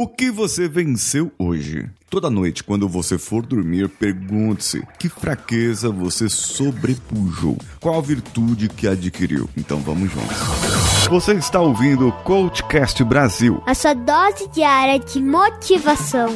O que você venceu hoje? Toda noite, quando você for dormir, pergunte-se que fraqueza você sobrepujou, qual virtude que adquiriu. Então vamos juntos. Você está ouvindo o Coachcast Brasil a sua dose diária de motivação.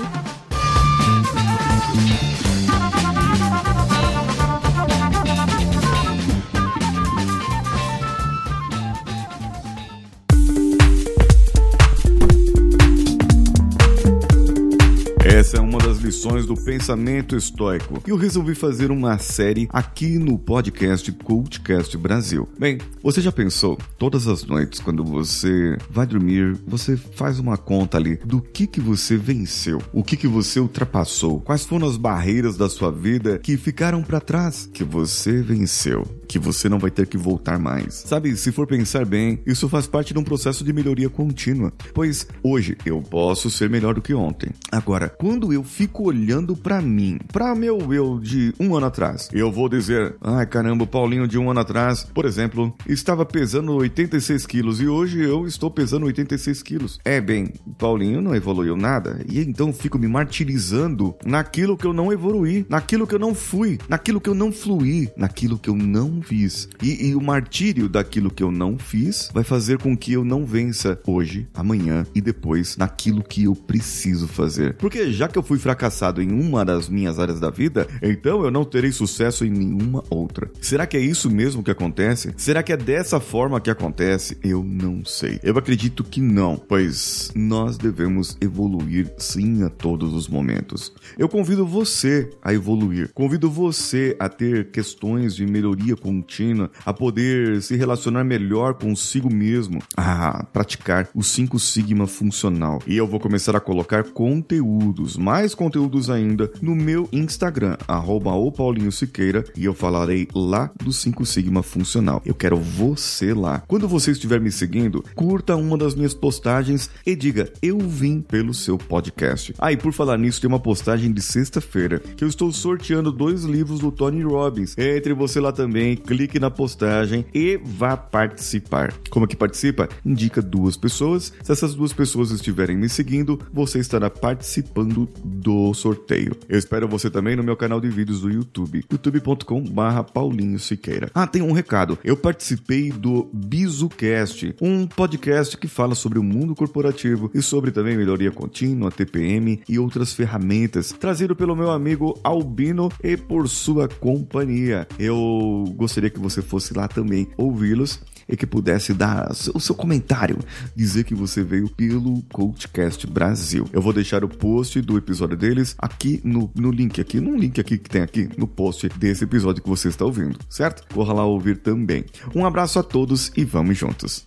Essa é uma das lições do pensamento estoico. E eu resolvi fazer uma série aqui no podcast Cultcast Brasil. Bem, você já pensou, todas as noites, quando você vai dormir, você faz uma conta ali do que que você venceu, o que que você ultrapassou, quais foram as barreiras da sua vida que ficaram para trás, que você venceu, que você não vai ter que voltar mais. Sabe, se for pensar bem, isso faz parte de um processo de melhoria contínua, pois hoje eu posso ser melhor do que ontem. Agora, quando eu fico olhando para mim, para meu eu de um ano atrás, eu vou dizer: ai caramba, o Paulinho de um ano atrás, por exemplo, estava pesando 86 quilos e hoje eu estou pesando 86 quilos. É bem, Paulinho não evoluiu nada e então fico me martirizando naquilo que eu não evoluí, naquilo que eu não fui, naquilo que eu não fluí, naquilo que eu não fiz. E, e o martírio daquilo que eu não fiz vai fazer com que eu não vença hoje, amanhã e depois naquilo que eu preciso fazer. Porque já que eu fui fracassado em uma das minhas áreas da vida, então eu não terei sucesso em nenhuma outra. Será que é isso mesmo que acontece? Será que é dessa forma que acontece? Eu não sei. Eu acredito que não, pois nós devemos evoluir sim a todos os momentos. Eu convido você a evoluir, convido você a ter questões de melhoria contínua, a poder se relacionar melhor consigo mesmo, a praticar o 5 Sigma funcional. E eu vou começar a colocar conteúdo conteúdos, mais conteúdos ainda, no meu Instagram, arroba o Paulinho Siqueira, e eu falarei lá do 5 Sigma Funcional. Eu quero você lá. Quando você estiver me seguindo, curta uma das minhas postagens e diga, eu vim pelo seu podcast. Ah, e por falar nisso, tem uma postagem de sexta-feira, que eu estou sorteando dois livros do Tony Robbins. Entre você lá também, clique na postagem e vá participar. Como é que participa? Indica duas pessoas. Se essas duas pessoas estiverem me seguindo, você estará participando do sorteio. Eu espero você também no meu canal de vídeos do YouTube, youtube.com/barra Paulinho Siqueira. Ah, tem um recado. Eu participei do BizuCast, um podcast que fala sobre o mundo corporativo e sobre também melhoria contínua, TPM e outras ferramentas, trazido pelo meu amigo Albino e por sua companhia. Eu gostaria que você fosse lá também ouvi-los e que pudesse dar o seu comentário, dizer que você veio pelo Coachcast Brasil. Eu vou deixar o post do episódio deles aqui no, no link, aqui, num link aqui que tem aqui no post desse episódio que você está ouvindo, certo? Corra lá ouvir também. Um abraço a todos e vamos juntos.